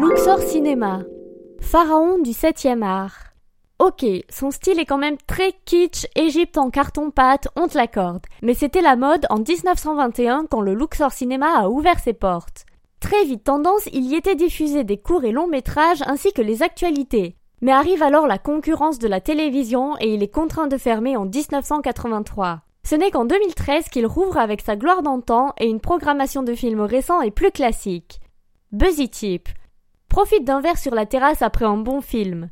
Luxor Cinéma. Pharaon du 7e art. Ok, son style est quand même très kitsch, Égypte en carton-pâte, on te l'accorde. Mais c'était la mode en 1921 quand le Luxor Cinéma a ouvert ses portes. Très vite tendance, il y était diffusé des courts et longs métrages ainsi que les actualités. Mais arrive alors la concurrence de la télévision et il est contraint de fermer en 1983. Ce n'est qu'en 2013 qu'il rouvre avec sa gloire d'antan et une programmation de films récents et plus classiques. Buzzy Tip. Profite d'un verre sur la terrasse après un bon film.